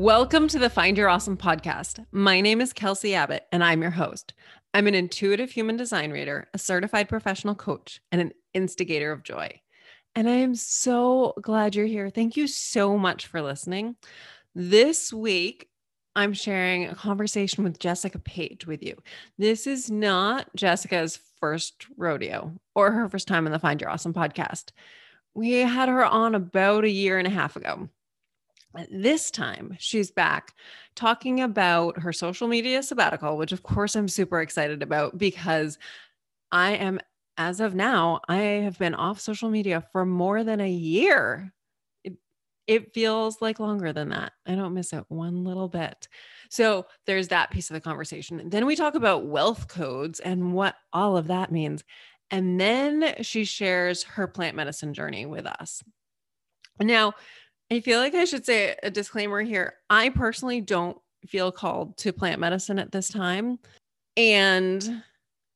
Welcome to the Find Your Awesome podcast. My name is Kelsey Abbott, and I'm your host. I'm an intuitive human design reader, a certified professional coach, and an instigator of joy. And I am so glad you're here. Thank you so much for listening. This week, I'm sharing a conversation with Jessica Page with you. This is not Jessica's first rodeo or her first time on the Find Your Awesome podcast. We had her on about a year and a half ago. This time, she's back talking about her social media sabbatical, which of course I'm super excited about because I am, as of now, I have been off social media for more than a year. It, it feels like longer than that. I don't miss it one little bit. So there's that piece of the conversation. Then we talk about wealth codes and what all of that means. And then she shares her plant medicine journey with us. Now, I feel like I should say a disclaimer here. I personally don't feel called to plant medicine at this time. And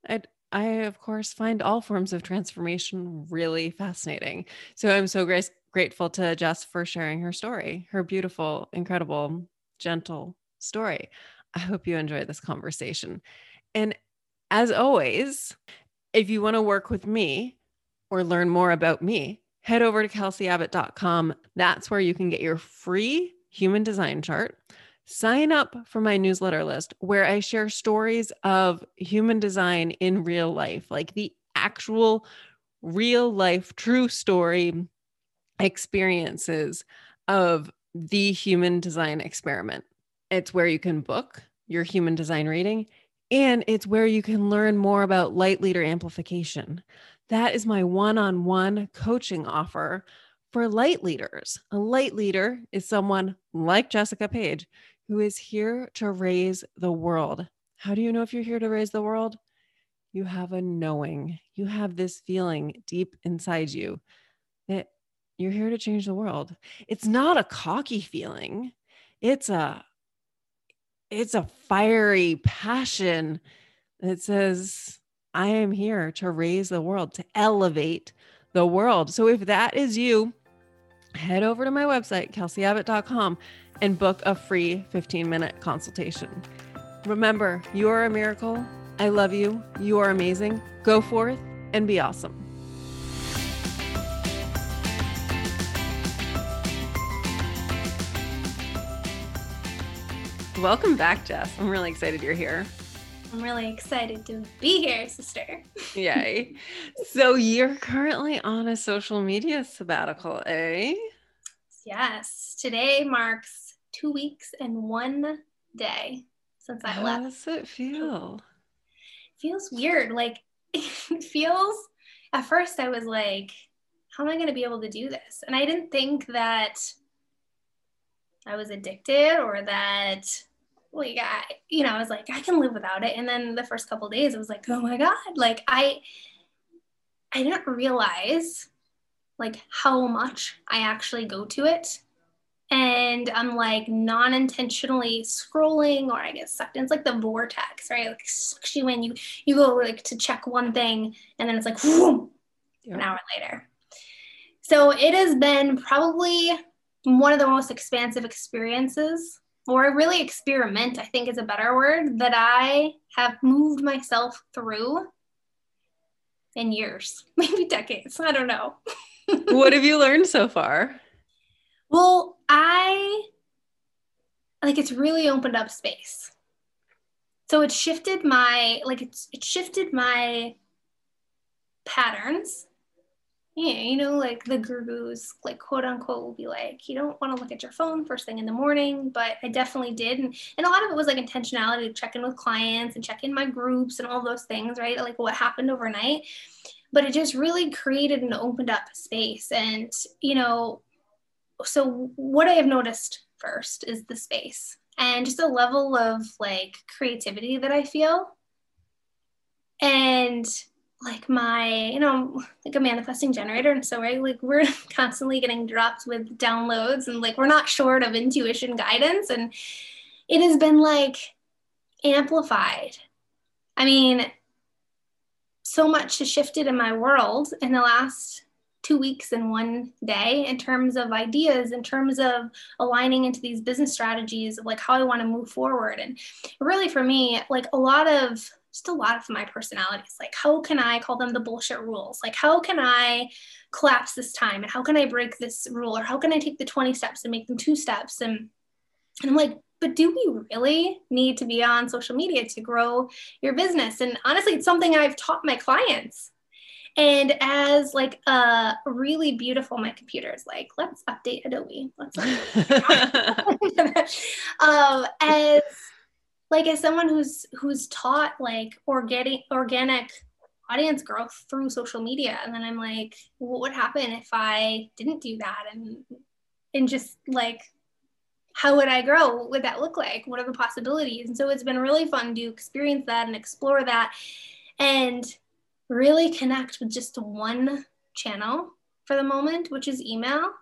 I, I of course, find all forms of transformation really fascinating. So I'm so grace, grateful to Jess for sharing her story, her beautiful, incredible, gentle story. I hope you enjoy this conversation. And as always, if you want to work with me or learn more about me, head over to kelseyabbott.com. That's where you can get your free human design chart. Sign up for my newsletter list where I share stories of human design in real life, like the actual real life, true story experiences of the human design experiment. It's where you can book your human design reading and it's where you can learn more about light leader amplification. That is my one on one coaching offer for light leaders. A light leader is someone like Jessica Page who is here to raise the world. How do you know if you're here to raise the world? You have a knowing, you have this feeling deep inside you that you're here to change the world. It's not a cocky feeling. It's a it's a fiery passion that says I am here to raise the world, to elevate the world. So if that is you, head over to my website, kelseyabbott.com, and book a free 15 minute consultation. Remember, you are a miracle. I love you. You are amazing. Go forth and be awesome. Welcome back, Jess. I'm really excited you're here. I'm really excited to be here, sister. Yay. So you're currently on a social media sabbatical, eh? Yes. Today marks two weeks and one day since I How left. How does it feel? It feels weird. Like it feels at first I was like, how am I gonna be able to do this? And I didn't think that I was addicted or that like I, you know, I was like, I can live without it. And then the first couple days, I was like, oh my god, like I, I didn't realize like how much I actually go to it. And I'm like non-intentionally scrolling, or I get sucked in. It's like the vortex, right? Like sucks you in. You you go like to check one thing, and then it's like whoom, yep. an hour later. So it has been probably one of the most expansive experiences or really experiment, I think is a better word, that I have moved myself through in years, maybe decades. I don't know. what have you learned so far? Well, I like it's really opened up space. So it shifted my like it's it shifted my patterns yeah, you know, like the gurus, like quote unquote, will be like, you don't want to look at your phone first thing in the morning, but I definitely did. And, and a lot of it was like intentionality to check in with clients and check in my groups and all those things, right? Like what happened overnight. But it just really created and opened up space. And, you know, so what I have noticed first is the space and just a level of like creativity that I feel. And like my you know like a manifesting generator and so right? Like we're constantly getting dropped with downloads and like we're not short of intuition guidance. And it has been like amplified. I mean so much has shifted in my world in the last two weeks in one day in terms of ideas, in terms of aligning into these business strategies of like how I want to move forward. And really for me, like a lot of just a lot of my personalities, like how can I call them the bullshit rules? Like how can I collapse this time and how can I break this rule or how can I take the 20 steps and make them two steps? And, and I'm like, but do we really need to be on social media to grow your business? And honestly, it's something I've taught my clients and as like a really beautiful, my computer is like, let's update Adobe. Let's um, as like as someone who's who's taught like organic organic audience growth through social media, and then I'm like, what would happen if I didn't do that? And and just like how would I grow? What would that look like? What are the possibilities? And so it's been really fun to experience that and explore that. And really connect with just one channel for the moment, which is email.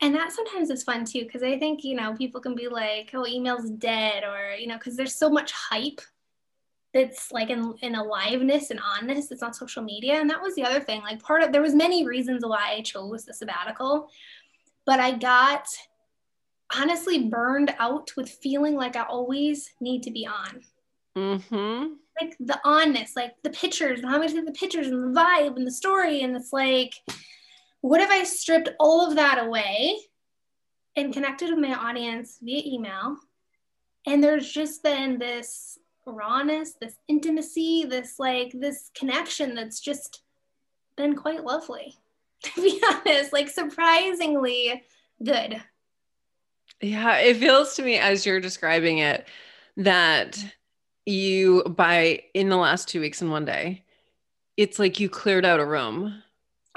And that sometimes is fun too, because I think, you know, people can be like, oh, email's dead, or, you know, because there's so much hype that's like in, in aliveness and onness it's on social media. And that was the other thing. Like part of there was many reasons why I chose the sabbatical, but I got honestly burned out with feeling like I always need to be on. Mm-hmm like the onness, like the pictures and how much the pictures and the vibe and the story. And it's like, what if I stripped all of that away and connected with my audience via email? And there's just been this rawness, this intimacy, this like this connection that's just been quite lovely, to be honest, like surprisingly good. Yeah, it feels to me as you're describing it that you by in the last two weeks in one day, it's like you cleared out a room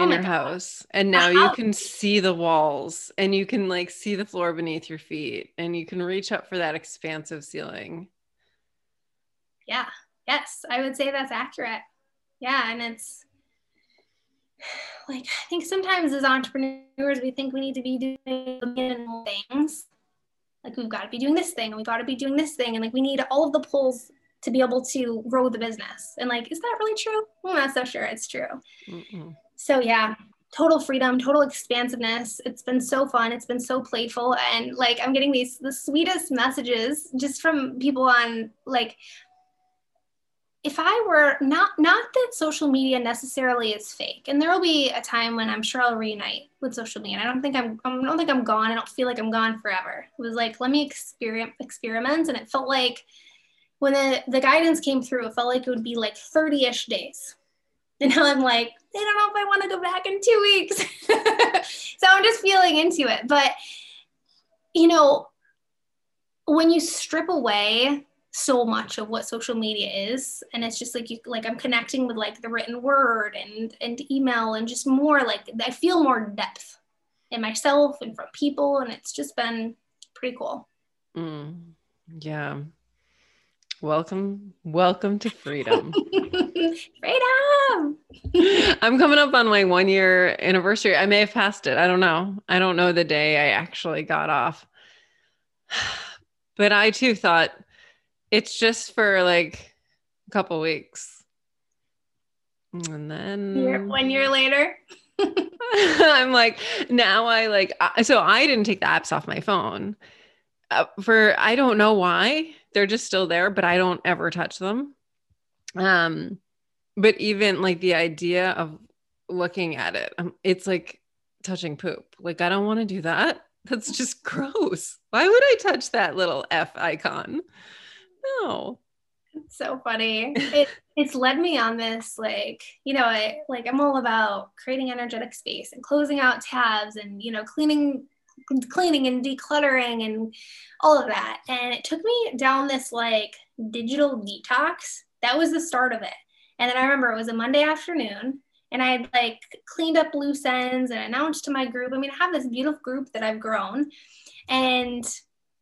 oh in your God. house and now you can see the walls and you can like see the floor beneath your feet and you can reach up for that expansive ceiling. Yeah. Yes, I would say that's accurate. Yeah, and it's like I think sometimes as entrepreneurs we think we need to be doing things. Like we've got to be doing this thing and we've got to be doing this thing and like we need all of the pulls to be able to grow the business. And like, is that really true? I'm not so sure it's true. Mm-mm. So yeah, total freedom, total expansiveness. It's been so fun. It's been so playful. And like I'm getting these the sweetest messages just from people on like if I were not not that social media necessarily is fake, and there will be a time when I'm sure I'll reunite with social media. I don't think I'm I don't think I'm gone. I don't feel like I'm gone forever. It was like let me experiment experiment, and it felt like when the, the guidance came through, it felt like it would be like 30 ish days. And now I'm like, I don't know if I want to go back in two weeks. so I'm just feeling into it. But, you know, when you strip away so much of what social media is and it's just like you like i'm connecting with like the written word and and email and just more like i feel more depth in myself and from people and it's just been pretty cool mm, yeah Welcome, welcome to freedom. freedom. I'm coming up on my one year anniversary. I may have passed it. I don't know. I don't know the day I actually got off. But I too thought it's just for like a couple weeks. And then one year later. I'm like, now I like, so I didn't take the apps off my phone uh, for, I don't know why they're just still there, but I don't ever touch them. Um, but even like the idea of looking at it, um, it's like touching poop. Like I don't want to do that. That's just gross. Why would I touch that little F icon? No. It's so funny. It it's led me on this like, you know, I like I'm all about creating energetic space and closing out tabs and you know, cleaning cleaning and decluttering and all of that. And it took me down this like digital detox. That was the start of it. And then I remember it was a Monday afternoon and I had like cleaned up loose ends and announced to my group. I mean, I have this beautiful group that I've grown. And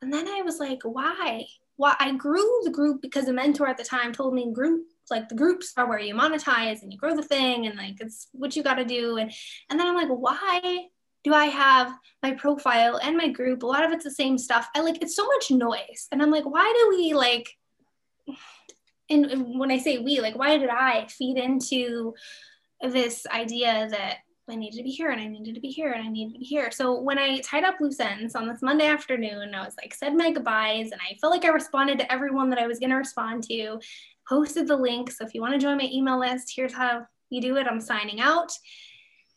and then I was like, why? Why I grew the group because a mentor at the time told me group like the groups are where you monetize and you grow the thing and like it's what you got to do and and then I'm like why do I have my profile and my group? A lot of it's the same stuff. I like it's so much noise. And I'm like, why do we like and, when I say we, like why did I feed into this idea that I needed to be here and I needed to be here and I needed to be here. So when I tied up loose ends on this Monday afternoon, I was like, said my goodbyes and I felt like I responded to everyone that I was going to respond to, posted the link. So if you want to join my email list, here's how you do it. I'm signing out.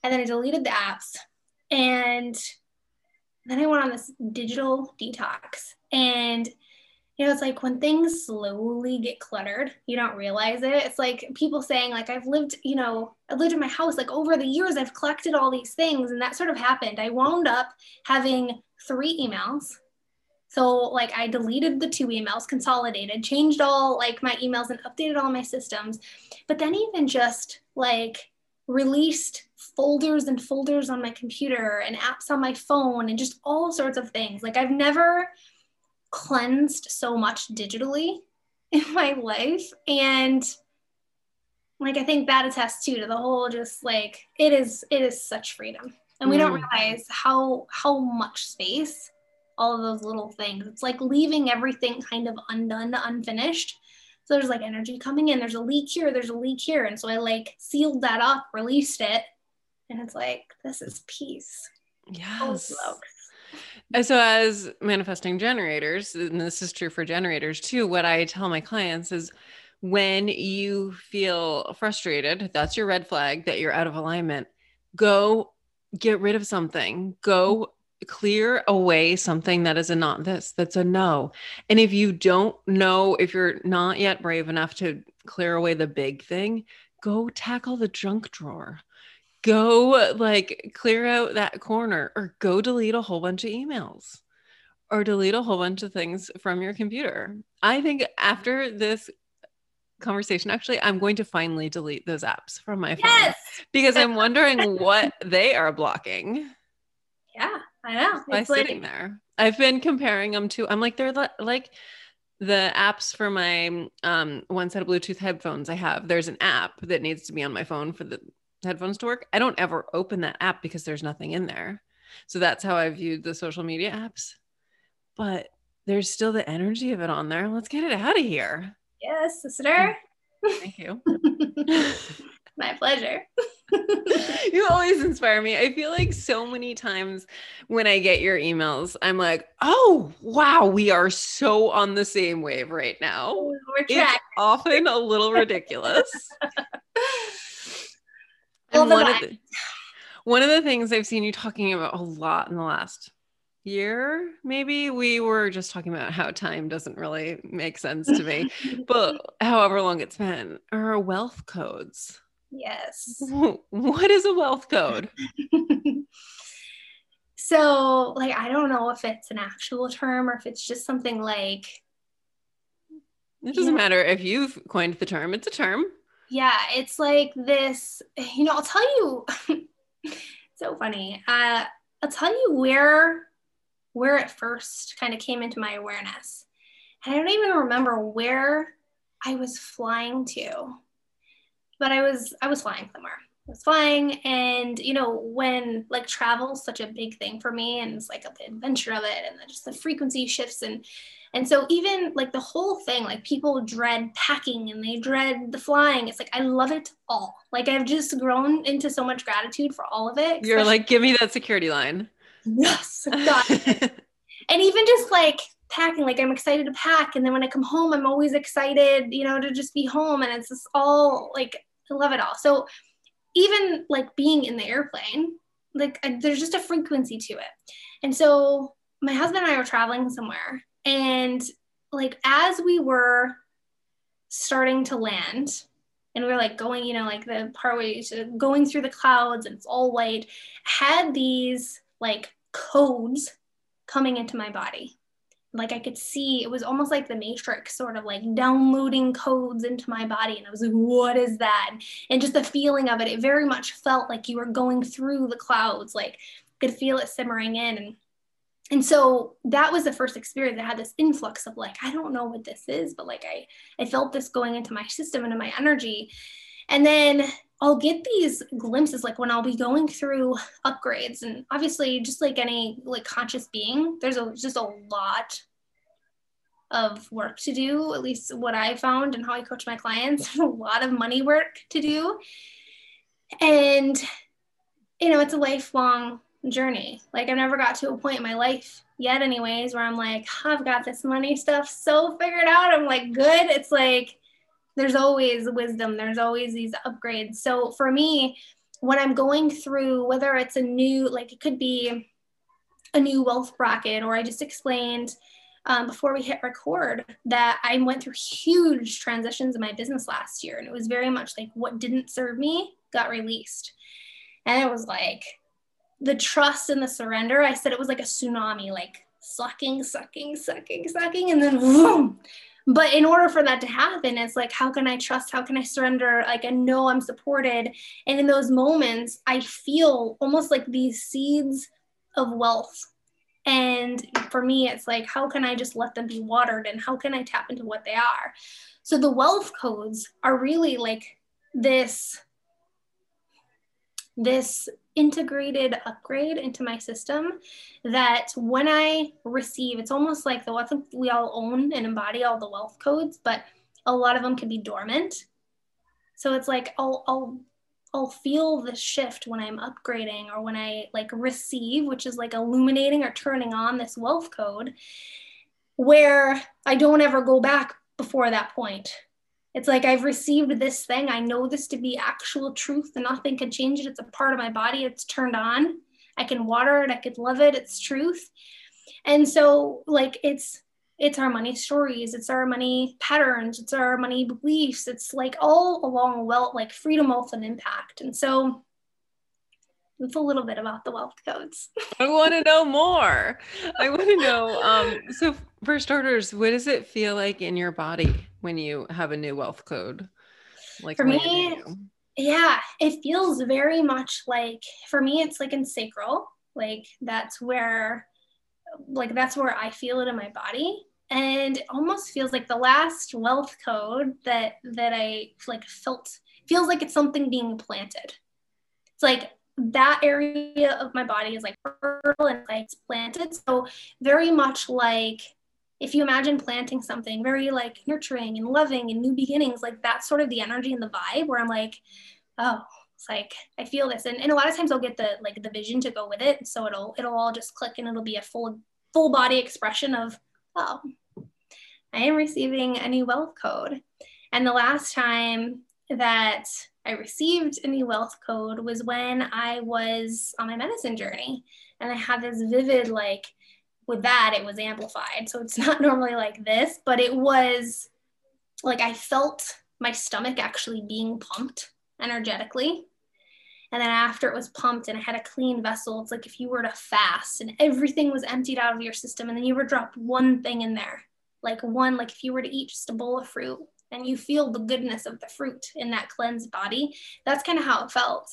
And then I deleted the apps. And then I went on this digital detox. And you know, it's like when things slowly get cluttered, you don't realize it. It's like people saying, like, I've lived, you know, I've lived in my house, like over the years, I've collected all these things. And that sort of happened. I wound up having three emails. So, like, I deleted the two emails, consolidated, changed all like my emails and updated all my systems. But then, even just like released folders and folders on my computer and apps on my phone and just all sorts of things. Like, I've never cleansed so much digitally in my life and like i think that attests too to the whole just like it is it is such freedom and we mm. don't realize how how much space all of those little things it's like leaving everything kind of undone unfinished so there's like energy coming in. There's a leak here. There's a leak here. And so i like sealed that up released it. And it's like this is peace. Yes. so, as manifesting generators, and this is true for generators too, what I tell my clients is when you feel frustrated, that's your red flag that you're out of alignment. Go get rid of something. Go clear away something that is a not this, that's a no. And if you don't know, if you're not yet brave enough to clear away the big thing, go tackle the junk drawer go like clear out that corner or go delete a whole bunch of emails or delete a whole bunch of things from your computer. I think after this conversation, actually, I'm going to finally delete those apps from my phone yes! because I'm wondering what they are blocking. Yeah, I know. By it's sitting there, I've been comparing them to. I'm like they're like the apps for my um, one set of Bluetooth headphones I have. There's an app that needs to be on my phone for the headphones to work, I don't ever open that app because there's nothing in there. So that's how I viewed the social media apps. But there's still the energy of it on there. Let's get it out of here. Yes, sister. Thank you. My pleasure. you always inspire me. I feel like so many times when I get your emails, I'm like, oh, wow, we are so on the same wave right now. Oh, we're it's often a little ridiculous. And one of, the, one of the things I've seen you talking about a lot in the last year, maybe we were just talking about how time doesn't really make sense to me, but however long it's been, are wealth codes. Yes. What is a wealth code? so, like, I don't know if it's an actual term or if it's just something like. It doesn't matter if you've coined the term, it's a term yeah it's like this you know i'll tell you so funny uh, i'll tell you where where it first kind of came into my awareness and i don't even remember where i was flying to but i was i was flying somewhere I was flying and you know when like travel is such a big thing for me and it's like the adventure of it and just the frequency shifts and and so even like the whole thing, like people dread packing and they dread the flying. It's like I love it all. Like I've just grown into so much gratitude for all of it. You're like, give me that security line. Yes. God. and even just like packing, like I'm excited to pack. And then when I come home, I'm always excited, you know, to just be home. And it's just all like I love it all. So even like being in the airplane, like I, there's just a frequency to it. And so my husband and I were traveling somewhere and like as we were starting to land, and we were like going, you know, like the part where you're going through the clouds and it's all white, had these like codes coming into my body. Like I could see it was almost like the matrix, sort of like downloading codes into my body. And I was like, what is that? And just the feeling of it, it very much felt like you were going through the clouds, like could feel it simmering in. And and so that was the first experience i had this influx of like i don't know what this is but like i i felt this going into my system and my energy and then i'll get these glimpses like when i'll be going through upgrades and obviously just like any like conscious being there's a just a lot of work to do at least what i found and how i coach my clients a lot of money work to do and you know, it's a lifelong journey. Like I've never got to a point in my life yet, anyways, where I'm like, I've got this money stuff so figured out. I'm like, good. It's like there's always wisdom, there's always these upgrades. So for me, when I'm going through, whether it's a new, like it could be a new wealth bracket, or I just explained um, before we hit record that I went through huge transitions in my business last year. And it was very much like what didn't serve me got released. And it was like the trust and the surrender. I said it was like a tsunami, like sucking, sucking, sucking, sucking, and then boom. But in order for that to happen, it's like, how can I trust? How can I surrender? Like, I know I'm supported. And in those moments, I feel almost like these seeds of wealth and for me, it's like, how can I just let them be watered and how can I tap into what they are? So the wealth codes are really like this this integrated upgrade into my system that when I receive, it's almost like the wealth we all own and embody all the wealth codes, but a lot of them can be dormant. So it's like I'll, I'll I'll feel the shift when I'm upgrading or when I like receive, which is like illuminating or turning on this wealth code, where I don't ever go back before that point. It's like I've received this thing. I know this to be actual truth and nothing can change it. It's a part of my body. It's turned on. I can water it. I could love it. It's truth. And so, like, it's it's our money stories it's our money patterns it's our money beliefs it's like all along wealth like freedom wealth and impact and so it's a little bit about the wealth codes i want to know more i want to know um so for starters what does it feel like in your body when you have a new wealth code like for me yeah it feels very much like for me it's like in sacral like that's where like that's where I feel it in my body. And it almost feels like the last wealth code that that I like felt feels like it's something being planted. It's like that area of my body is like fertile and like it's planted. So very much like if you imagine planting something very like nurturing and loving and new beginnings, like that's sort of the energy and the vibe where I'm like, oh, it's like I feel this. And, and a lot of times I'll get the like the vision to go with it. So it'll it'll all just click and it'll be a full full body expression of, oh, I am receiving a new wealth code. And the last time that I received a new wealth code was when I was on my medicine journey. And I had this vivid, like, with that, it was amplified. So it's not normally like this, but it was like I felt my stomach actually being pumped energetically. And then after it was pumped and I had a clean vessel, it's like if you were to fast and everything was emptied out of your system and then you were dropped one thing in there, like one, like if you were to eat just a bowl of fruit and you feel the goodness of the fruit in that cleansed body, that's kind of how it felt.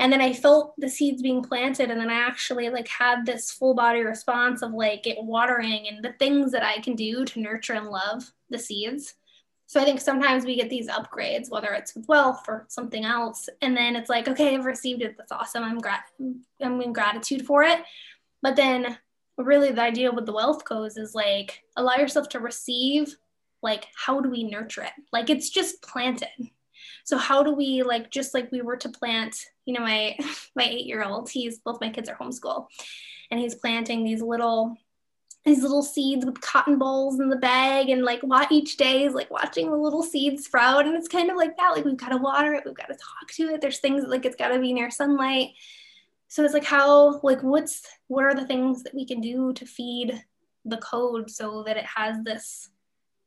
And then I felt the seeds being planted and then I actually like had this full body response of like it watering and the things that I can do to nurture and love the seeds so I think sometimes we get these upgrades, whether it's with wealth or something else, and then it's like, okay, I've received it. That's awesome. I'm grat- I'm in gratitude for it. But then really the idea with the wealth codes is like allow yourself to receive like how do we nurture it like it's just planted so how do we like just like we were to plant you know my my eight year old he's both my kids are homeschool and he's planting these little these little seeds with cotton balls in the bag and like what each day is like watching the little seeds sprout and it's kind of like that like we've got to water it we've got to talk to it there's things like it's got to be near sunlight. So it's like how like what's what are the things that we can do to feed the code so that it has this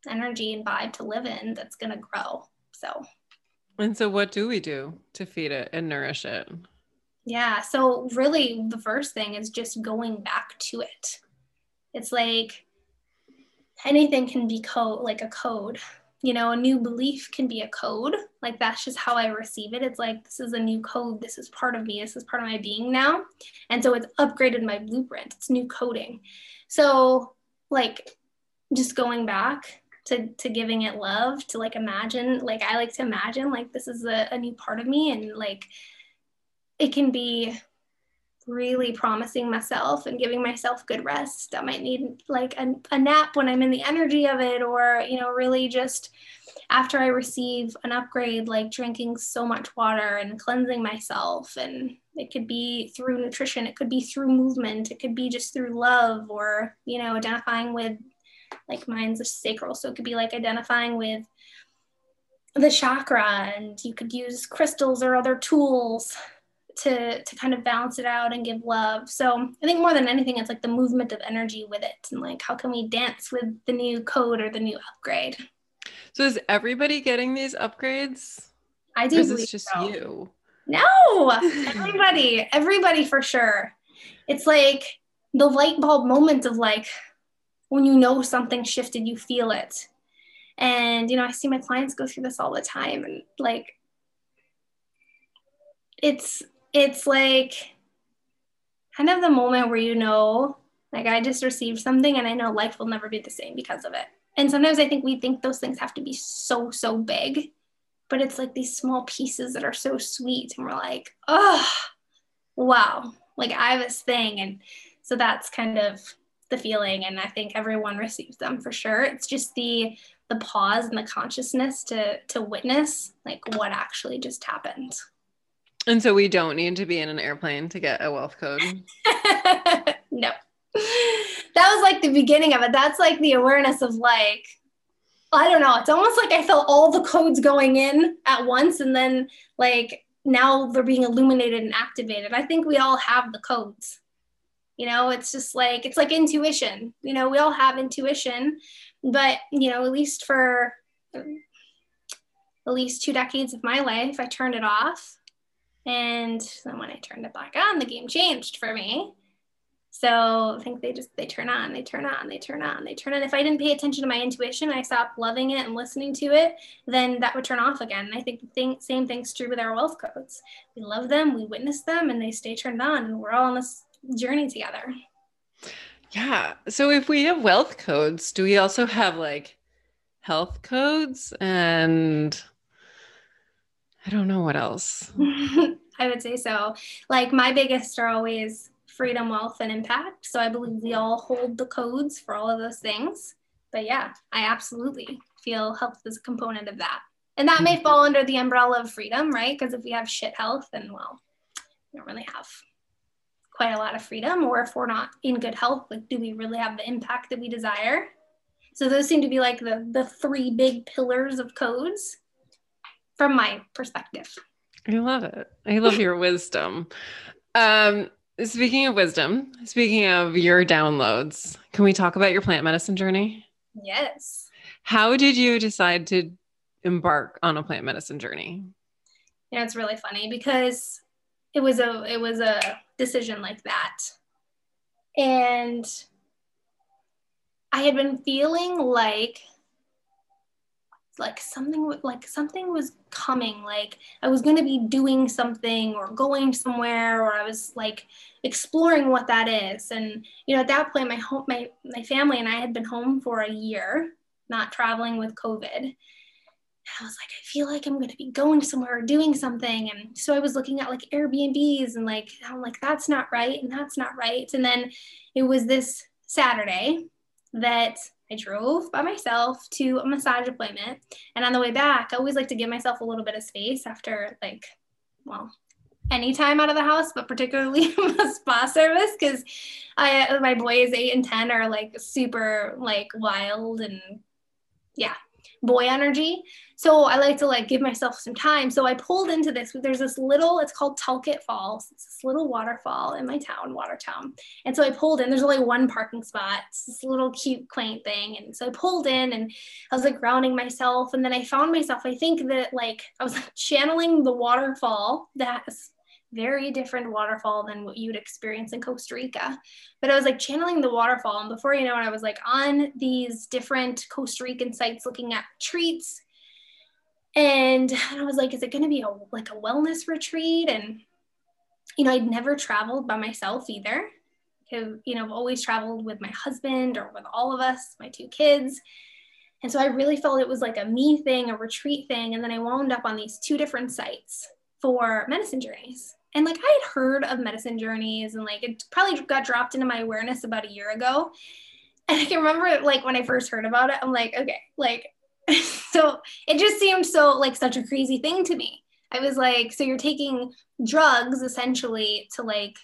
energy and vibe to live in that's going to grow? So and so what do we do to feed it and nourish it? Yeah so really the first thing is just going back to it. It's like anything can be code like a code you know a new belief can be a code. Like that's just how i receive it. It's like this is a new code. This is part of me. This is part of my being now. And so it's upgraded my blueprint. It's new coding. So like just going back to, to giving it love to like imagine like i like to imagine like this is a, a new part of me and like it can be really promising myself and giving myself good rest. I might need like a, a, nap when I'm in the energy of it, or, you know, really just after I receive an upgrade, like drinking so much water and cleansing myself. And it could be through nutrition. It could be through movement. It could be just through love or you know identifying with like mine's a sacral so it could be like identifying with the chakra and you could use crystals or other tools to to kind of balance it out and give love. So i think more than anything it's like the movement of energy with it and like how can we dance with the new code or the new upgrade? So is everybody getting these upgrades? I do or is this just so. you. No! Everybody everybody for sure. It's like the light bulb moment of like when you know something shifted you feel it and you know i see my clients go through this all the time and like it's it's like kind of the moment where you know, like I just received something and I know life will never be the same because of it. And sometimes I think we think those things have to be so, so big, but it's like these small pieces that are so sweet. And we're like, oh, wow, like I have this thing. And so that's kind of the feeling. And I think everyone receives them for sure. It's just the, the pause and the consciousness to to witness like what actually just happened. And so we don't need to be in an airplane to get a wealth code. no. That was like the beginning of it. That's like the awareness of like, I don't know. It's almost like I felt all the codes going in at once and then like now they're being illuminated and activated. I think we all have the codes. You know, it's just like it's like intuition. You know, we all have intuition, but you know, at least for at least two decades of my life, I turned it off and then when I turned it back on, the game changed for me. So I think they just they turn on, they turn on, they turn on, they turn on. If I didn't pay attention to my intuition, I stopped loving it and listening to it, then that would turn off again. And I think the thing, same thing's true with our wealth codes. We love them, we witness them, and they stay turned on, and we're all on this journey together. Yeah. So if we have wealth codes, do we also have like health codes and I don't know what else. I would say so. Like my biggest are always freedom, wealth, and impact. So I believe we all hold the codes for all of those things. But yeah, I absolutely feel health is a component of that. And that may mm-hmm. fall under the umbrella of freedom, right? Because if we have shit health, then well, we don't really have quite a lot of freedom. Or if we're not in good health, like do we really have the impact that we desire? So those seem to be like the the three big pillars of codes from my perspective. I love it. I love your wisdom. Um, speaking of wisdom, speaking of your downloads, can we talk about your plant medicine journey? Yes. How did you decide to embark on a plant medicine journey? You know, it's really funny because it was a it was a decision like that. And I had been feeling like like something like something was coming like i was going to be doing something or going somewhere or i was like exploring what that is and you know at that point my home my my family and i had been home for a year not traveling with covid i was like i feel like i'm going to be going somewhere or doing something. And so i was looking at like airbnbs and like i'm like that's not right and that's not right. And then it was this saturday that I drove by myself to a massage appointment. And on the way back, I always like to give myself a little bit of space after, like, well, any time out of the house, but particularly a spa service because I uh, my boys eight and ten are like super like wild and yeah, boy energy. So I like to like give myself some time. So I pulled into this. There's this little, it's called Tulket Falls. It's this little waterfall in my town, Watertown. And so I pulled in. There's only one parking spot. It's this little cute, quaint thing. And so I pulled in and I was like grounding myself. And then I found myself, I think that like I was channeling the waterfall that's very different waterfall than what you'd experience in Costa Rica. But I was like channeling the waterfall. And before you know it, I was like on these different Costa Rican sites looking at treats. And I was like, is it going to be a, like a wellness retreat? And, you know, I'd never traveled by myself either. Because, you know, I've always traveled with my husband or with all of us, my two kids. And so I really felt it was like a me thing, a retreat thing. And then I wound up on these two different sites for medicine journeys and like I had heard of medicine journeys and like it probably got dropped into my awareness about a year ago. And I can remember like when I first heard about it, I'm like, okay, like so it just seemed so like such a crazy thing to me. I was like, so you're taking drugs essentially to like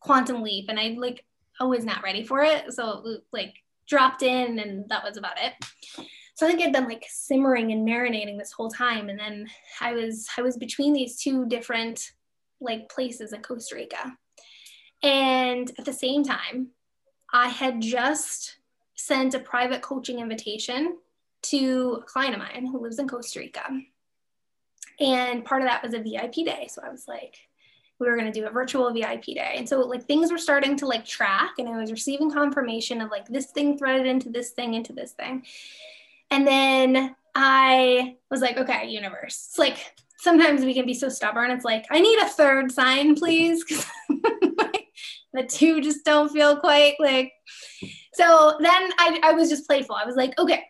quantum leap. And I like, I was not ready for it. So like dropped in and that was about it. So I think I'd been like simmering and marinating this whole time. And then I was, I was between these two different like places in Costa Rica. And at the same time, I had just sent a private coaching invitation to a client of mine who lives in Costa Rica. And part of that was a VIP day. So I was like, we were going to do a virtual VIP day. And so like things were starting to like track and I was receiving confirmation of like this thing threaded into this thing, into this thing. And then I was like, okay, universe. It's like sometimes we can be so stubborn. It's like, I need a third sign, please. the two just don't feel quite like. So then I, I was just playful. I was like, okay,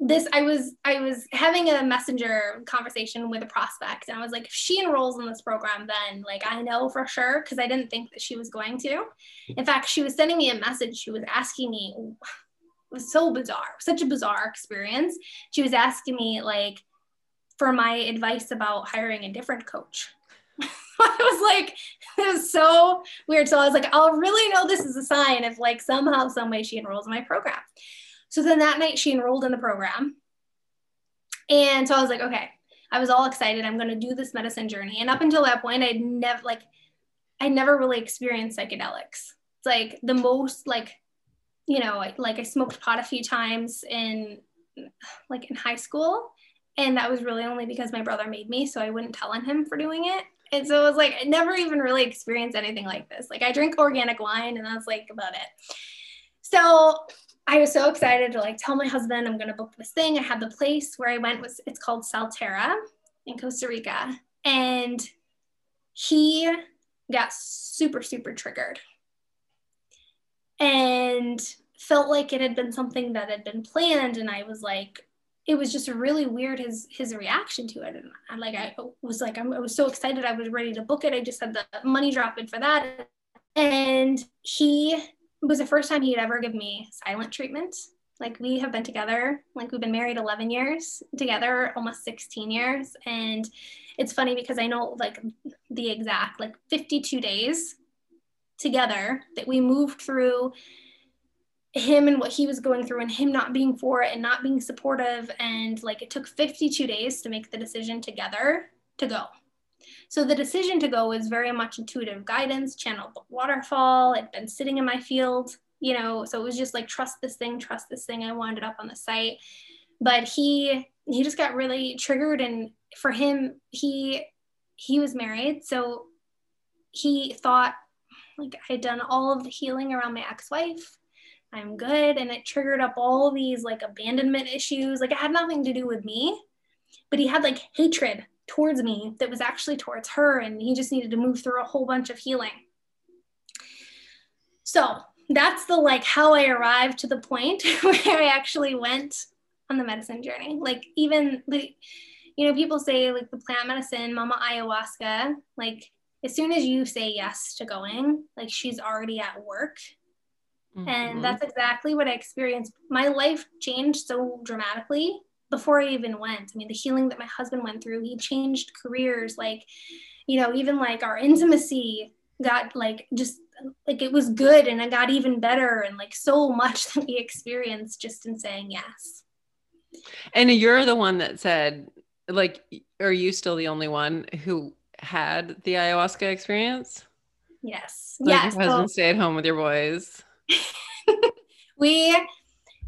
this I was I was having a messenger conversation with a prospect and I was like if she enrolls in this program then like I know for sure because I didn't think that she was going to. In fact, she was sending me a message. She was asking me it was so bizarre, such a bizarre experience. She was asking me like for my advice about hiring a different coach. I was like, it was so weird. So I was like, I'll really know this is a sign if like somehow, some way she enrolls in my program. So then that night she enrolled in the program. And so I was like, okay, I was all excited. I'm going to do this medicine journey. And up until that point, I'd never like, I never really experienced psychedelics. It's like the most like, you know, like I smoked pot a few times in like in high school. And that was really only because my brother made me. So I wouldn't tell on him for doing it. And so it was like, I never even really experienced anything like this. Like I drink organic wine and that's like about it. So I was so excited to like tell my husband I'm going to book this thing. I had the place where I went was it's called Soltara in Costa Rica, and he got super super triggered and felt like it had been something that had been planned and I was like it was just really weird his his reaction to it and I like I was like I'm, I was so excited I was ready to book it I just had the money drop in for that and he was the first time he'd ever give me silent treatment. Like we have been together, like we've been married 11 years together, almost 16 years. And it's funny because I know like the exact like 52 days together that we moved through him and what he was going through and him not being for it and not being supportive and like it took 52 days to make the decision together to go so the decision to go was very much intuitive guidance, channel waterfall. I'd been sitting in my field, you know, so it was just like trust this thing, trust this thing. I wound it up on the site. But he he just got really triggered and for him, he he was married. So he thought like I had done all of the healing around my ex-wife. I'm good. And it triggered up all these like abandonment issues. Like it had nothing to do with me, but he had like hatred towards me that was actually towards her and he just needed to move through a whole bunch of healing so that's the like how i arrived to the point where i actually went on the medicine journey like even the you know people say like the plant medicine mama ayahuasca like as soon as you say yes to going like she's already at work mm-hmm. and that's exactly what i experienced my life changed so dramatically before I even went. I mean, the healing that my husband went through, he changed careers, like, you know, even like our intimacy got like just like it was good and it got even better and like so much that we experienced just in saying yes. And you're the one that said, like, are you still the only one who had the ayahuasca experience? Yes. Like yes. Your husband so- at home with your boys. we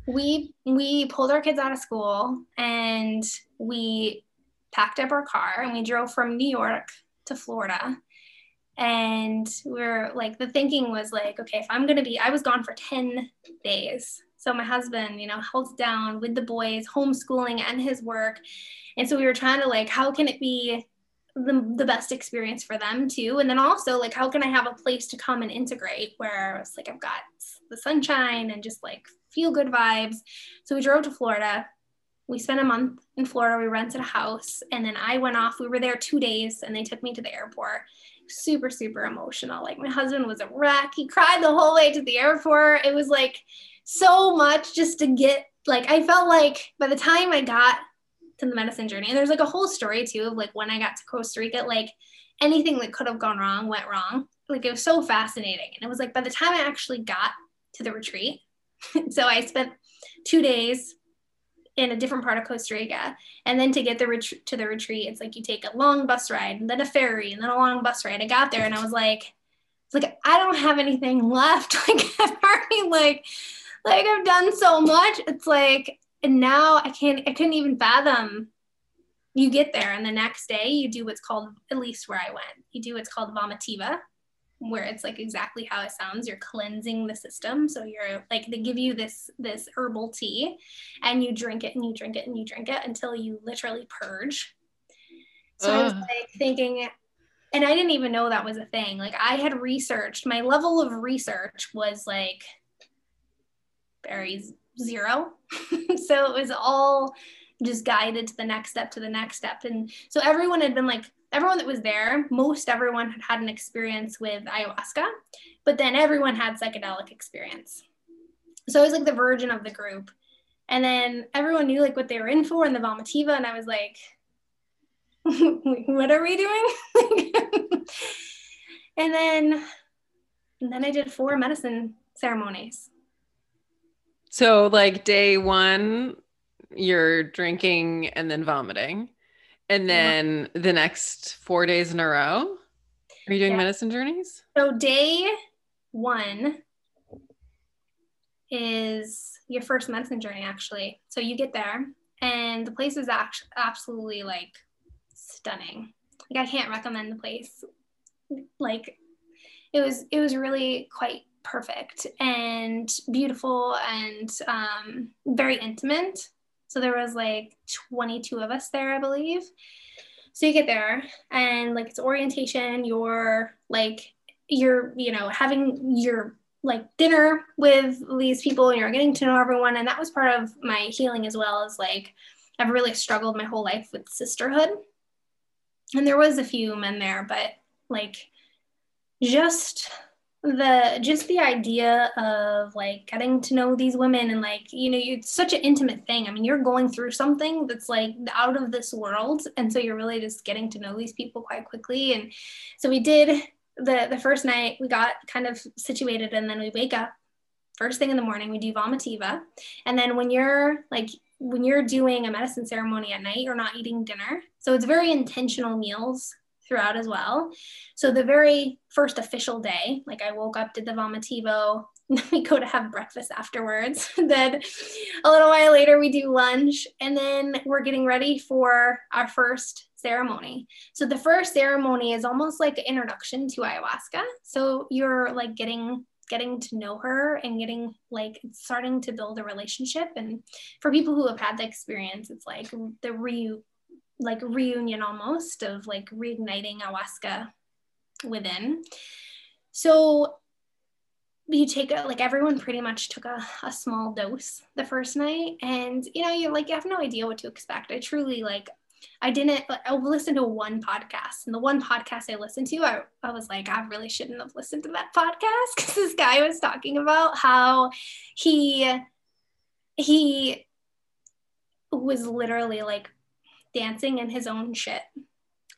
we we pulled our kids out of school and we packed up our car and we drove from New York to Florida. And we are like, the thinking was like, okay, if I'm going to be, I was gone for 10 days. So my husband, you know, held down with the boys, homeschooling and his work. And so we were trying to like, how can it be the, the best experience for them too? And then also like, how can I have a place to come and integrate where it's like, I've got the sunshine and just like feel good vibes. So we drove to Florida. We spent a month in Florida. We rented a house. And then I went off. We were there two days and they took me to the airport. Super, super emotional. Like my husband was a wreck. He cried the whole way to the airport. It was like so much just to get, like, I felt like by the time I got to the medicine journey. And there's like a whole story too of like when I got to Costa Rica, like anything that could have gone wrong went wrong. Like it was so fascinating. And it was like by the time I actually got to the retreat, so I spent two days in a different part of Costa Rica. And then to get the ret- to the retreat, it's like you take a long bus ride and then a ferry and then a long bus ride. I got there and I was like, like I don't have anything left. Like I've already like like I've done so much. It's like and now I can't I couldn't even fathom you get there and the next day you do what's called at least where I went, you do what's called vomitiva, where it's like exactly how it sounds. You're cleansing the system. So you're like they give you this this herbal tea and you drink it and you drink it and you drink it until you literally purge. So i was like thinking and i didn't even know that was a thing. Like i had researched my level of research was like very zero. So it was all just guided to the next step to the next step. And so everyone had been like everyone that was there, most everyone had had an experience with ayahuasca, but then everyone had psychedelic experience. So I was like the virgin of the group. And then everyone knew like what they were in for in the vomitiva. And I was like, what are we doing? and then and then I did four medicine ceremonies. So like day one, you're drinking and then vomiting. And then yeah. the next four days in a row, are you doing yeah. medicine journeys? So day one is your first medicine journey, actually. So you get there, and the place is actually absolutely like stunning. Like I can't recommend the place. Like it was, it was really quite perfect and beautiful and um, very intimate. So there was like 22 of us there, I believe. So you get there and like it's orientation, you're like you're, you know, having your like dinner with these people and you're getting to know everyone. And that was part of my healing as well as like I've really struggled my whole life with sisterhood. And there was a few men there, but like just the just the idea of like getting to know these women and like you know it's such an intimate thing. I mean you're going through something that's like out of this world and so you're really just getting to know these people quite quickly. And so we did the the first night we got kind of situated and then we wake up first thing in the morning we do vomitiva and then when you're like when you're doing a medicine ceremony at night you're not eating dinner. So it's very intentional meals throughout as well. So the very first official day, like I woke up, did the vomitivo, then we go to have breakfast afterwards. then a little while later we do lunch, and then we're getting ready for our first ceremony. So the first ceremony is almost like an introduction to ayahuasca. So you're like getting getting to know her and getting like starting to build a relationship and for people who have had the experience it's like the re like reunion almost of like reigniting ayahuasca within. So you take a, like everyone pretty much took a, a small dose the first night and you know you like you have no idea what to expect i truly like i didn't i listened to one podcast and the one podcast i listened to i, I was like i really shouldn't have listened to that podcast because this guy was talking about how he he was literally like dancing in his own shit.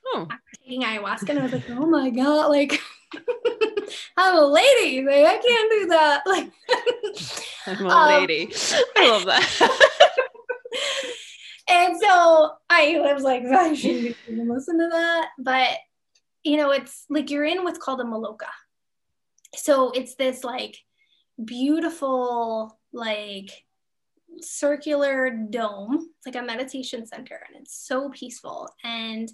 Oh. After taking ayahuasca, and I was like, oh my god, like I'm a lady. Like I can't do that. Like I'm a um, lady. I love that. and so I was like, I shouldn't even listen to that. But you know, it's like you're in what's called a maloka. So it's this like beautiful, like circular dome. It's like a meditation center and it's so peaceful. And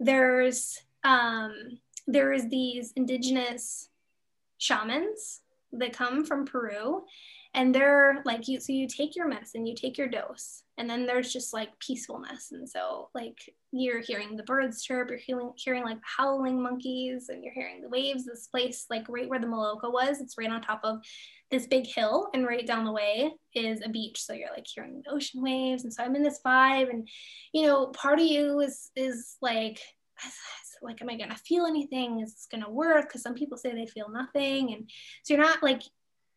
there's um there's these indigenous shamans that come from Peru and they're like you so you take your medicine you take your dose and then there's just like peacefulness. And so like you're hearing the birds chirp you're hearing hearing like howling monkeys and you're hearing the waves. This place like right where the maloka was it's right on top of this big hill and right down the way is a beach. So you're like hearing the ocean waves. And so i'm in this vibe and you know part of you is is like like am i gonna feel anything? Is this gonna work? Because some people say they feel nothing. And so you're not like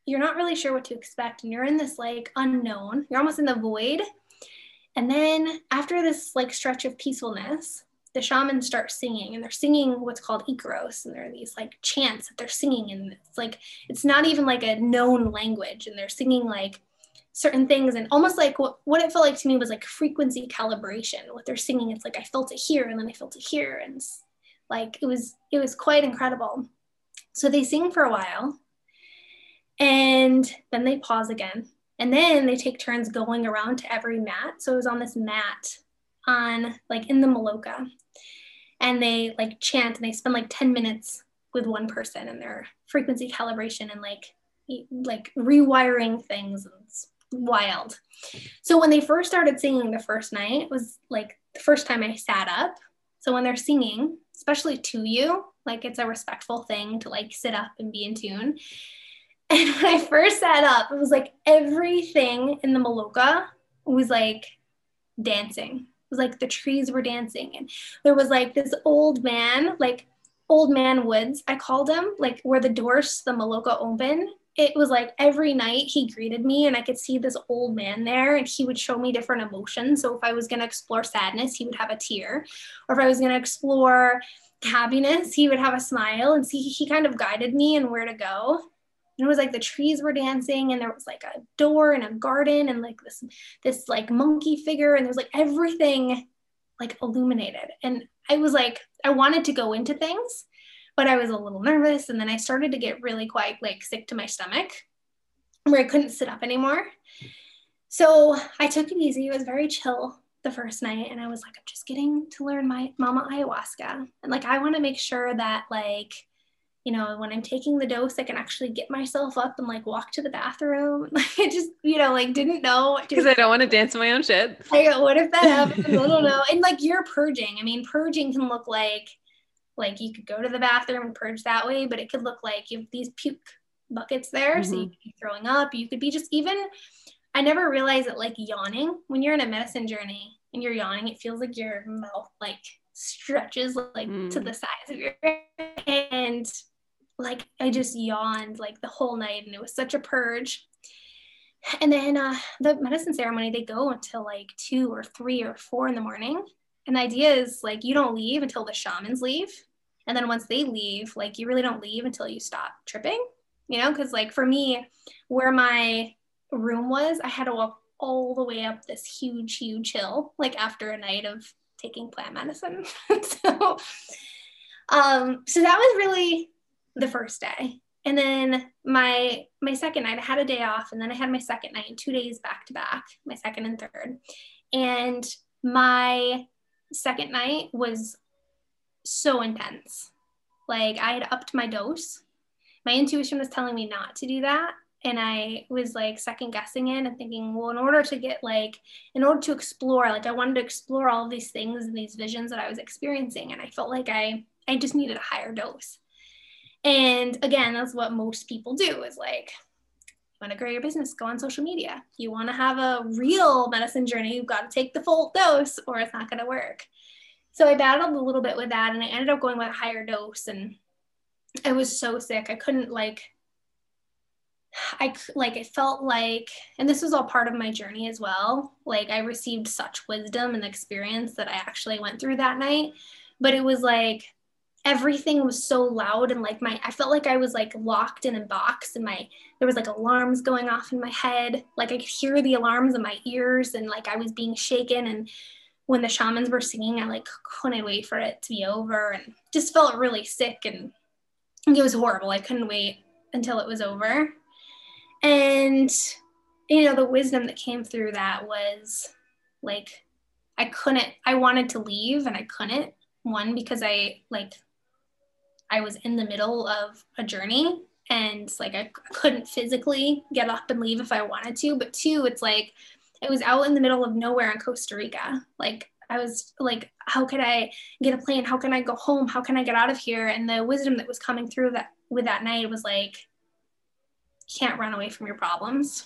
you're not really sure what to expect and you're in this like unknown you're almost in the void And then after this like stretch of peacefulness, the shamans start singing and they're singing what's called Icaros. And there are these like chants that they're singing. And it's like, it's not even like a known language. And they're singing like certain things and almost like what, what it felt like to me was like frequency calibration. What they're singing, it's like I felt it here and then I felt it here. And like it was, it was quite incredible. So they sing for a while and then they pause again. And then they take turns going around to every mat. So it was on this mat on like in the Maloka. And they like chant. And they spend like 10 minutes with one person and their frequency calibration and like like rewiring things. It's wild. So when they first started singing the first night it was like the first time i sat up. So when they're singing especially to you like it's a respectful thing to like sit up and be in tune and when i first sat up it was like everything in the maloka was like dancing. It was like the trees were dancing. And there was like this old man like old man woods i called him like where the doors the maloka open. It was like every night he greeted me and i could see this old man there and he would show me different emotions. So if i was going to explore sadness he would have a tear. Or if i was going to explore happiness he would have a smile and see he kind of guided me and where to go and it was like the trees were dancing and there was like a door and a garden and like this this like monkey figure and there's like everything like illuminated. And i was like i wanted to go into things but i was a little nervous. And then i started to get really quite like sick to my stomach where i couldn't sit up anymore. So i took it easy. It was very chill the first night. And i was like i'm just getting to learn my mama ayahuasca. And like i want to make sure that like you know, when I'm taking the dose, I can actually get myself up and like walk to the bathroom. Like I just, you know, like didn't know because I don't want to dance my own shit. I go, what if that happens? I don't know. And like you're purging. I mean, purging can look like like you could go to the bathroom and purge that way, but it could look like you have these puke buckets there. Mm-hmm. So you mm-hmm. could be throwing up. You could be just even I never realized that like yawning when you're in a medicine journey and you're yawning, it feels like your mouth like stretches like mm. to the size of your and like I just yawned like the whole night and it was such a purge. And then uh, the medicine ceremony, they go until like two or three or four in the morning. And the idea is like you don't leave until the shamans leave. And then once they leave, like you really don't leave until you stop tripping, you know? Because like for me, where my room was, I had to walk all the way up this huge, huge hill, like after a night of taking plant medicine. so, um, so that was really the first day. And then my my second night, I had a day off, and then I had my second night, two days back to back, my second and third. And my second night was so intense. Like I had upped my dose. My intuition was telling me not to do that. And I was like second guessing it and thinking, well, in order to get like, in order to explore, like I wanted to explore all these things and these visions that I was experiencing. And I felt like I I just needed a higher dose. And again, that's what most people do is like, you want to grow your business, go on social media. You want to have a real medicine journey, you've got to take the full dose or it's not going to work. So I battled a little bit with that and I ended up going with a higher dose. And I was so sick. I couldn't like, I like, it felt like, and this was all part of my journey as well. Like, I received such wisdom and experience that I actually went through that night. But it was like, everything was so loud and like my I felt like I was like locked in a box and my there was like alarms going off in my head. Like I could hear the alarms in my ears and like I was being shaken. And when the shamans were singing I like couldn't wait for it to be over and just felt really sick and it was horrible. I couldn't wait until it was over. And you know the wisdom that came through that was like I couldn't I wanted to leave and I couldn't one because I like I was in the middle of a journey and like I couldn't physically get up and leave if I wanted to. But two, it's like it was out in the middle of nowhere in Costa Rica. Like I was like, how could I get a plane? How can I go home? How can I get out of here? And the wisdom that was coming through that with that night was like, can't run away from your problems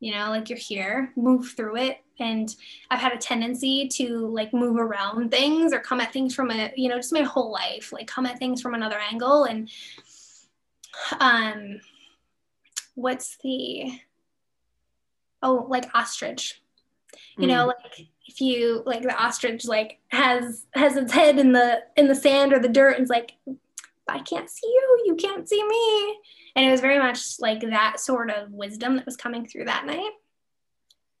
you know like you're here move through it. And i've had a tendency to like move around things or come at things from a you know just my whole life like come at things from another angle. And um what's the oh like ostrich. You mm. know, like if you like the ostrich like has has its head in the in the sand or the dirt and it's like I can't see you, you can't see me. And it was very much like that sort of wisdom that was coming through that night.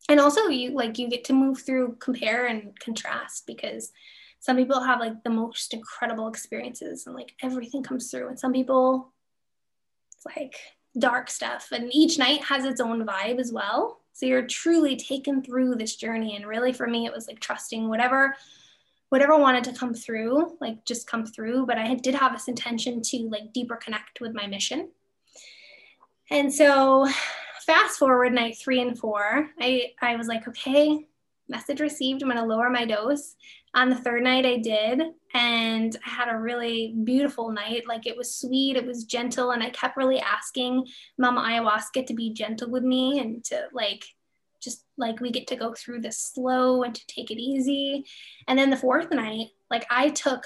And also you like you get to move through compare and contrast because some people have like the most incredible experiences and like everything comes through and some people it's like dark stuff and each night has its own vibe as well so you're truly taken through this journey and really for me it was like trusting whatever whatever wanted to come through like just come through but i did have this intention to like deeper connect with my mission. And so fast forward night three and four i i was like okay message received i'm going to lower my dose. On the third night i did and i had a really beautiful night. Like it was sweet it was gentle and i kept really asking mama ayahuasca to be gentle with me and to like just like we get to go through this slow and to take it easy and then the fourth night like i took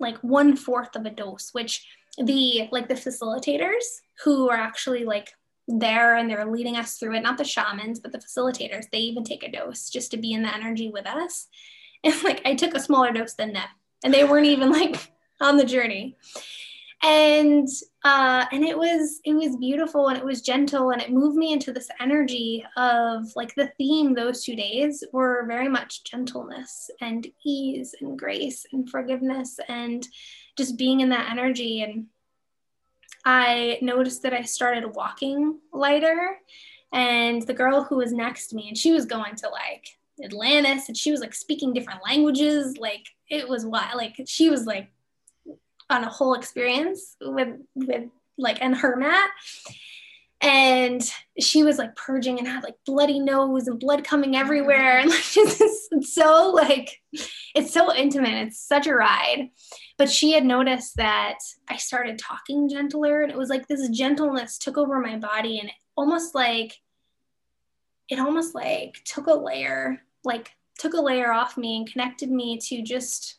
like one fourth of a dose which the like the facilitators who are actually like there and they're leading us through it not the shamans but the facilitators they even take a dose just to be in the energy with us and like I took a smaller dose than them, and they weren't even like on the journey. And uh, and it was it was beautiful and it was gentle and it moved me into this energy of like the theme those two days were very much gentleness and ease and grace and forgiveness and just being in that energy and I noticed that I started walking lighter and the girl who was next to me and she was going to like Atlantis and she was like speaking different languages. Like it was wild. Like she was like on a whole experience with with like and her mat. And she was like purging and had like bloody nose and blood coming everywhere. And like it's, it's so like it's so intimate. It's such a ride. But she had noticed that I started talking gentler and it was like this gentleness took over my body and almost like it almost like took a layer like took a layer off me and connected me to just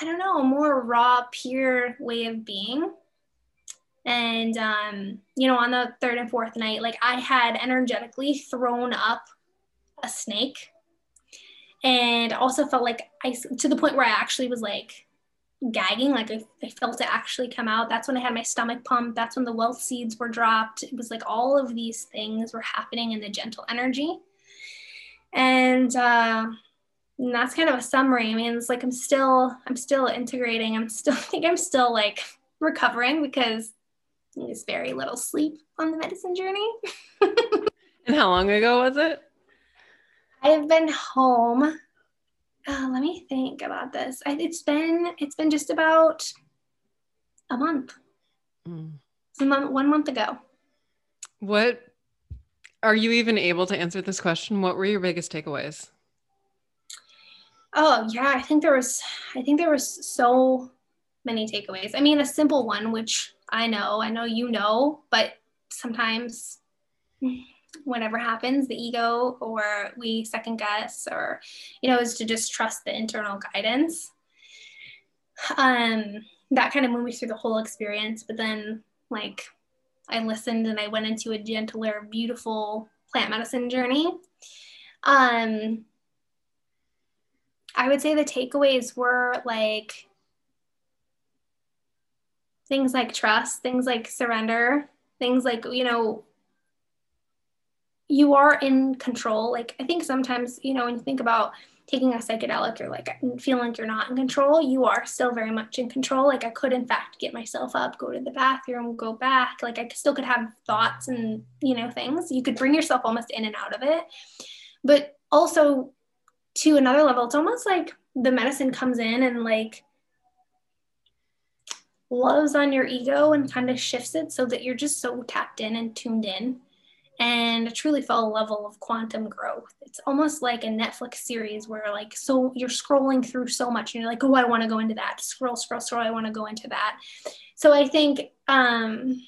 I don't know, a more raw, pure way of being. And um, you know, on the third and fourth night, like I had energetically thrown up a snake and also felt like I to the point where I actually was like gagging, like I, I felt it actually come out. That's when I had my stomach pumped. That's when the wealth seeds were dropped. It was like all of these things were happening in the gentle energy and uh, and that's kind of a summary. I mean, it's like I'm still I'm still integrating. I'm still I think I'm still like recovering because there's very little sleep on the medicine journey. and how long ago was it? I've been home. Uh, let me think about this. I, it's been it's been just about a month. Mm. It's a month, one month ago. What are you even able to answer this question? What were your biggest takeaways? Oh, yeah, I think there was I think there was so many takeaways. I mean, a simple one which I know, I know you know, but sometimes whatever happens, the ego or we second guess or you know, is to just trust the internal guidance. Um that kind of moved me through the whole experience, but then like I listened and I went into a gentler, beautiful plant medicine journey. Um, I would say the takeaways were like things like trust, things like surrender, things like, you know, you are in control. Like, I think sometimes, you know, when you think about taking a psychedelic you're like feeling like you're not in control you are still very much in control. Like i could in fact get myself up go to the bathroom go back. Like i still could have thoughts and you know things. You could bring yourself almost in and out of it. But also to another level it's almost like the medicine comes in and like loves on your ego and kind of shifts it so that you're just so tapped in and tuned in and truly felt a level of quantum growth. It's almost like a Netflix series where like so you're scrolling through so much and you're like, oh, I want to go into that. Scroll, scroll, scroll. I want to go into that. So I think, um,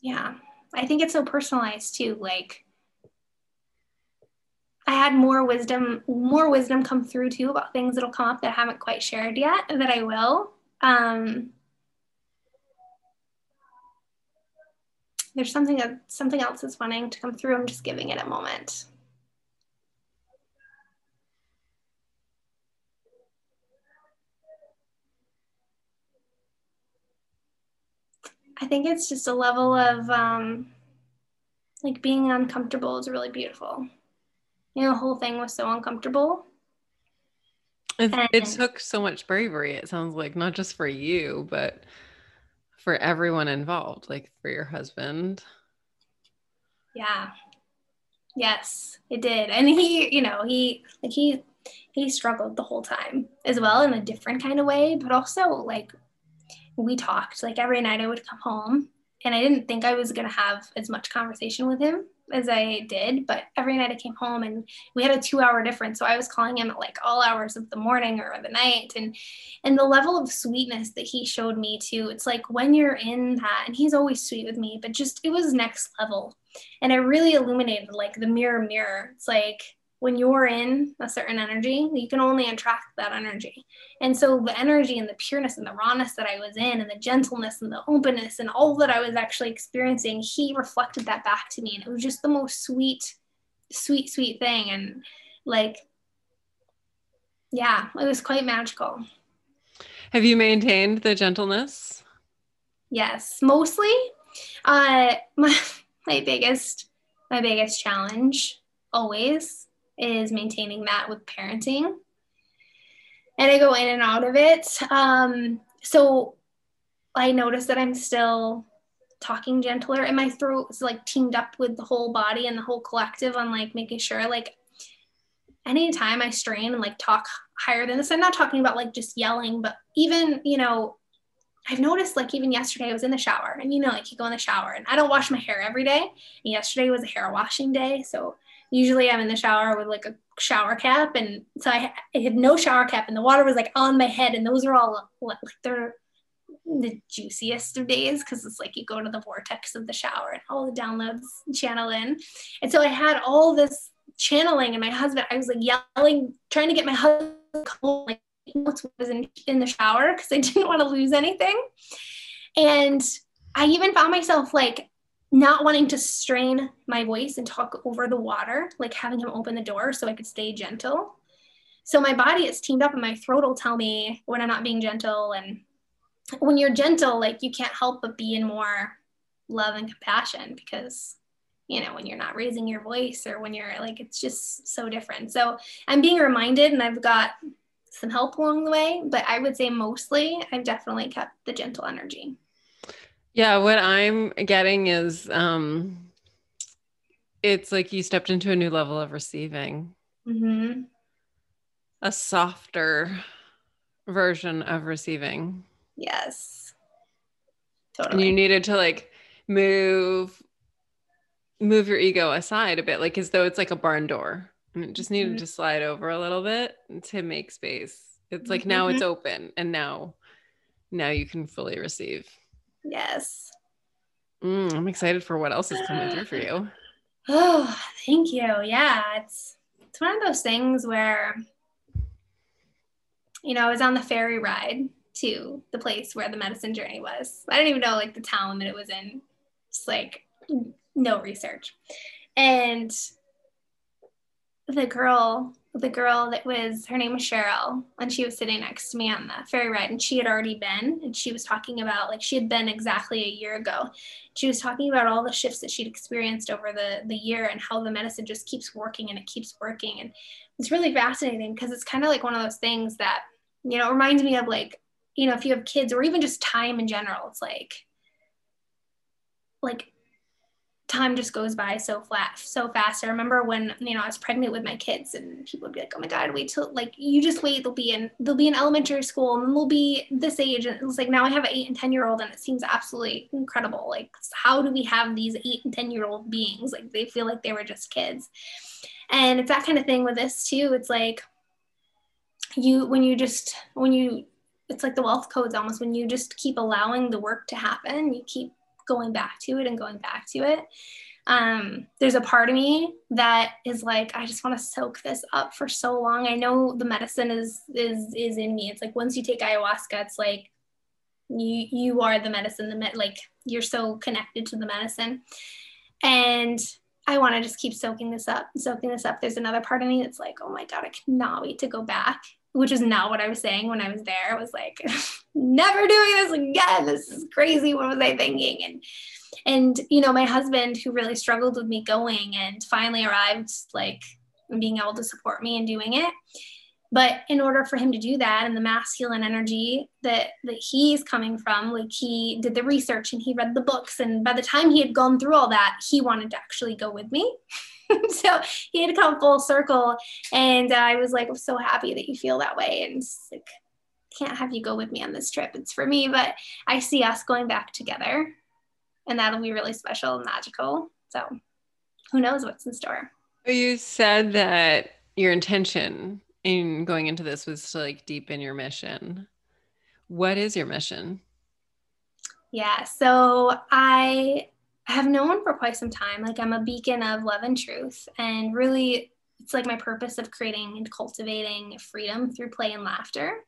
yeah, I think it's so personalized too. Like I had more wisdom, more wisdom come through too about things that'll come up that I haven't quite shared yet that I will. Um, there's something something else is wanting to come through. I'm just giving it a moment. I think it's just a level of um, like being uncomfortable is really beautiful. You know, the whole thing was so uncomfortable. It, it took so much bravery, it sounds like, not just for you, but for everyone involved, like for your husband. Yeah. Yes, it did. And he, you know, he like he he struggled the whole time as well in a different kind of way, but also like we talked like every night I would come home and I didn't think I was going to have as much conversation with him as I did, but every night I came home and we had a 2-hour difference, so I was calling him at like all hours of the morning or the night and and the level of sweetness that he showed me too. It's like when you're in that and he's always sweet with me, but just it was next level. And it really illuminated like the mirror mirror. It's like when you're in a certain energy, you can only attract that energy. And so the energy and the pureness and the rawness that I was in, and the gentleness and the openness and all that I was actually experiencing, he reflected that back to me. And it was just the most sweet, sweet, sweet thing. And like, yeah, it was quite magical. Have you maintained the gentleness? Yes, mostly. Uh, my, my biggest, my biggest challenge always is maintaining that with parenting. And I go in and out of it. Um, so I notice that I'm still talking gentler and my throat is like teamed up with the whole body and the whole collective on like making sure like anytime I strain and like talk higher than this, I'm not talking about like just yelling, but even, you know, I've noticed like even yesterday I was in the shower and you know, like you go in the shower and I don't wash my hair every day. And yesterday was a hair washing day. So usually I'm in the shower with like a shower cap. And so I, I had no shower cap and the water was like on my head. And those are all like they're the juiciest of days because it's like you go to the vortex of the shower and all the downloads channel in. And so I had all this channeling and my husband, I was like yelling, trying to get my husband like was in, in the shower because I didn't want to lose anything. And I even found myself like not wanting to strain my voice and talk over the water, like having him open the door so I could stay gentle. So my body is teamed up and my throat will tell me when I'm not being gentle. And when you're gentle, like you can't help but be in more love and compassion because, you know, when you're not raising your voice or when you're like, it's just so different. So I'm being reminded and I've got some help along the way, but I would say mostly I've definitely kept the gentle energy. Yeah, what I'm getting is um it's like you stepped into a new level of receiving. Mm-hmm. A softer version of receiving. Yes. Totally. And you needed to like move move your ego aside a bit, like as though it's like a barn door. And it just needed mm-hmm. to slide over a little bit to make space. It's like mm-hmm. now it's open and now now you can fully receive. Yes. Mm, I'm excited for what else is coming through for you. Oh, thank you. Yeah, it's it's one of those things where you know, I was on the ferry ride to the place where the medicine journey was. I didn't even know like the town that it was in. Just like no research. And the girl the girl that was her name was Cheryl and she was sitting next to me on the ferry ride and she had already been and she was talking about like she had been exactly a year ago. She was talking about all the shifts that she'd experienced over the the year and how the medicine just keeps working and it keeps working and it's really fascinating because it's kind of like one of those things that you know reminds me of like you know if you have kids or even just time in general it's like like time just goes by so flat so fast. I remember when you know I was pregnant with my kids and people would be like, "Oh my god, wait till like you just wait. They'll be in they'll be in elementary school and then they'll be this age." And it's like now I have an eight and ten year old and it seems absolutely incredible. Like how do we have these eight and ten year old beings? Like they feel like they were just kids, and it's that kind of thing with this too. It's like you when you just when you it's like the wealth codes almost when you just keep allowing the work to happen you keep going back to it and going back to it. Um, there's a part of me that is like, I just want to soak this up for so long. I know the medicine is is is in me. It's like once you take ayahuasca, it's like you you are the medicine the med- like you're so connected to the medicine and i want to just keep soaking this up soaking this up there's another part of me that's like oh my god i cannot wait to go back which is not what i was saying when i was there. I was like never doing this again. This is crazy. What was i thinking? And and you know my husband who really struggled with me going and finally arrived like being able to support me in doing it. But in order for him to do that and the masculine energy that that he's coming from like he did the research and he read the books. And by the time he had gone through all that he wanted to actually go with me so he had come full circle and uh, i was like i'm so happy that you feel that way and like can't have you go with me on this trip it's for me but i see us going back together and that'll be really special and magical so who knows what's in store you said that your intention in going into this was to like deepen your mission. What is your mission? Yeah, so I have known for quite some time. Like I'm a beacon of love and truth, and really, it's like my purpose of creating and cultivating freedom through play and laughter.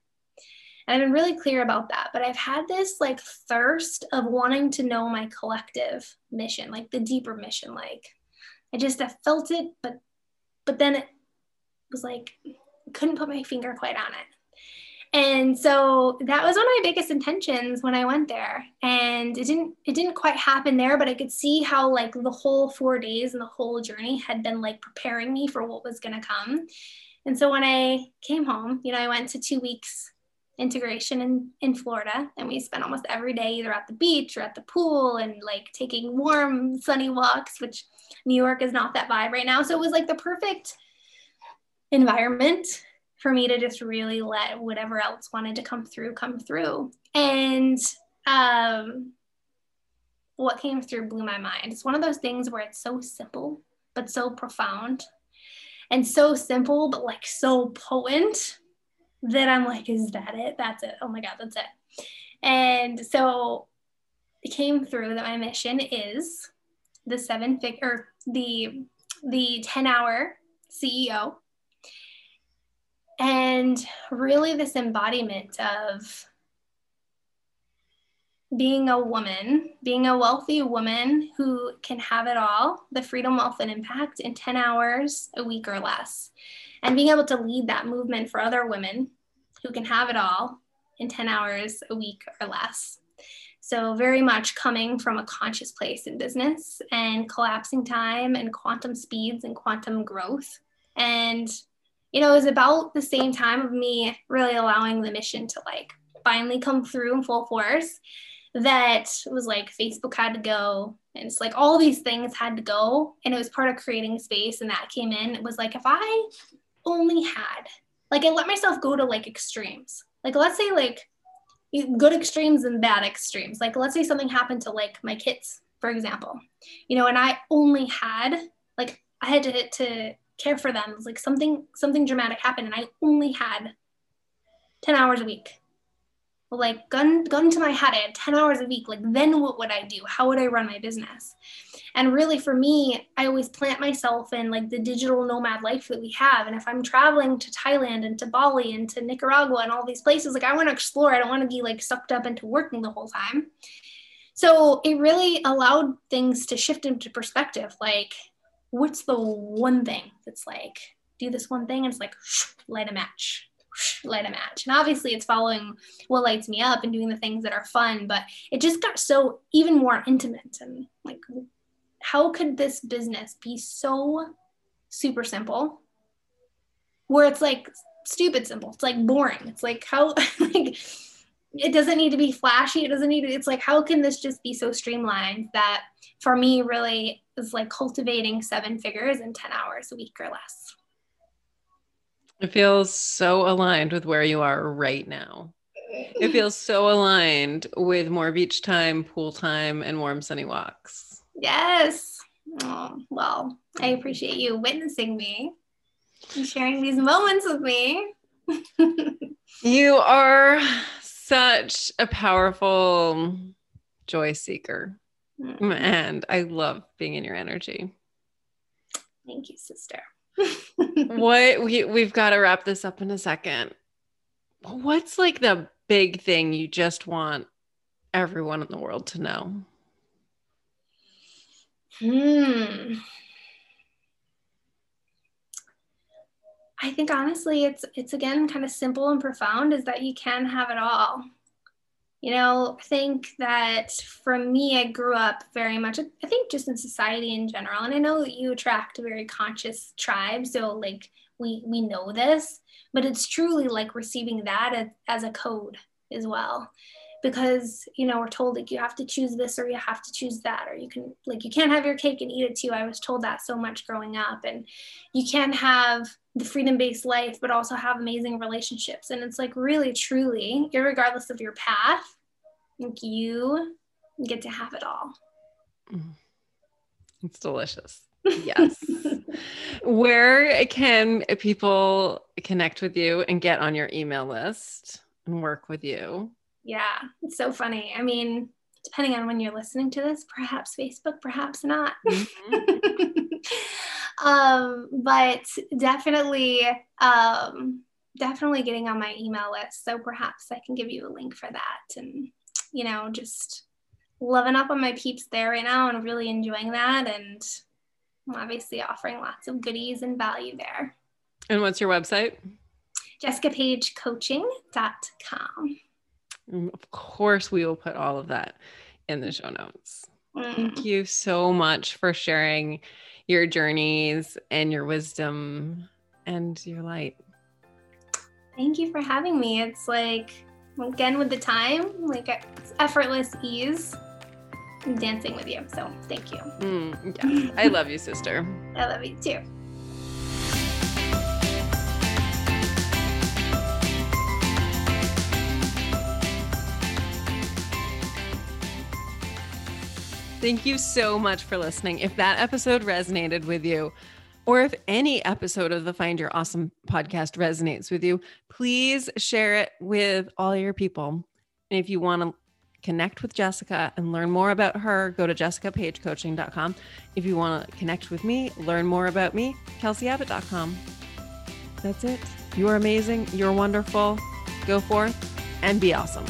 And I've been really clear about that. But I've had this like thirst of wanting to know my collective mission, like the deeper mission. Like I just I felt it, but but then it was like couldn't put my finger quite on it. And so that was one of my biggest intentions when I went there. And it didn't it didn't quite happen there, but I could see how like the whole 4 days and the whole journey had been like preparing me for what was going to come. And so when I came home, you know, I went to 2 weeks integration in, in Florida and we spent almost every day either at the beach or at the pool and like taking warm sunny walks which New York is not that vibe right now so it was like the perfect environment for me to just really let whatever else wanted to come through come through. And um, what came through blew my mind. It's one of those things where it's so simple, but so profound and so simple, but like so potent that I'm like, is that it? That's it. Oh my God, that's it. And so it came through that my mission is the seven figure, the the 10 hour CEO and really, this embodiment of being a woman, being a wealthy woman who can have it all, the freedom, wealth, and impact in 10 hours a week or less, and being able to lead that movement for other women who can have it all in 10 hours a week or less. So, very much coming from a conscious place in business and collapsing time and quantum speeds and quantum growth. And you know, it was about the same time of me really allowing the mission to like finally come through in full force that was like Facebook had to go and it's like all these things had to go and it was part of creating space and that came in. It was like if I only had like I let myself go to like extremes. Like let's say like good extremes and bad extremes. Like let's say something happened to like my kids for example. You know and I only had like I had to to care for them. Like something something dramatic happened, and I only had ten hours a week. Like gun gun to my head, I had ten hours a week. Like then what would I do? How would I run my business? And really, for me, I always plant myself in like the digital nomad life that we have. And if I'm traveling to Thailand and to Bali and to Nicaragua and all these places, like I want to explore. I don't want to be like sucked up into working the whole time. So it really allowed things to shift into perspective. Like what's the one thing that's like do this one thing and it's like light a match light a match. And obviously it's following what lights me up and doing the things that are fun but it just got so even more intimate and like how could this business be so super simple where it's like stupid simple it's like boring. It's like how like it doesn't need to be flashy it doesn't need to it's like how can this just be so streamlined that for me really is like cultivating seven figures in 10 hours a week or less. It feels so aligned with where you are right now. It feels so aligned with more beach time, pool time, and warm sunny walks. Yes. Oh, well, I appreciate you witnessing me and sharing these moments with me. you are such a powerful joy seeker. Mm-hmm. And I love being in your energy. Thank you, sister. what we we've got to wrap this up in a second. What's like the big thing you just want everyone in the world to know? Hmm. I think honestly it's it's again kind of simple and profound is that you can have it all. You know, I think that for me, I grew up very much, I think just in society in general. And I know that you attract a very conscious tribe. So like we we know this, but it's truly like receiving that as, as a code as well because you know we're told like you have to choose this or you have to choose that or you can like you can't have your cake and eat it too. I was told that so much growing up and you can't have the freedom based life but also have amazing relationships. And it's like really truly regardless of your path like you get to have it all. Mm. it's delicious. Yes. Where can people connect with you and get on your email list and work with you yeah, it's so funny. I mean, depending on when you're listening to this, perhaps Facebook, perhaps not. Mm-hmm. um, but definitely, um, definitely getting on my email list. So perhaps I can give you a link for that and, you know, just loving up on my peeps there right now and really enjoying that. And I'm obviously offering lots of goodies and value there. And what's your website? JessicaPageCoaching.com. Of course, we will put all of that in the show notes. Mm. Thank you so much for sharing your journeys and your wisdom and your light. Thank you for having me. It's like, again, with the time, like it's effortless ease I'm dancing with you. So thank you. Mm, yes. I love you, sister. I love you too. Thank you so much for listening. If that episode resonated with you, or if any episode of the Find Your Awesome podcast resonates with you, please share it with all your people. And if you want to connect with Jessica and learn more about her, go to jessicapagecoaching.com. If you want to connect with me, learn more about me, kelseyAbbott.com. That's it. You are amazing. You're wonderful. Go forth and be awesome.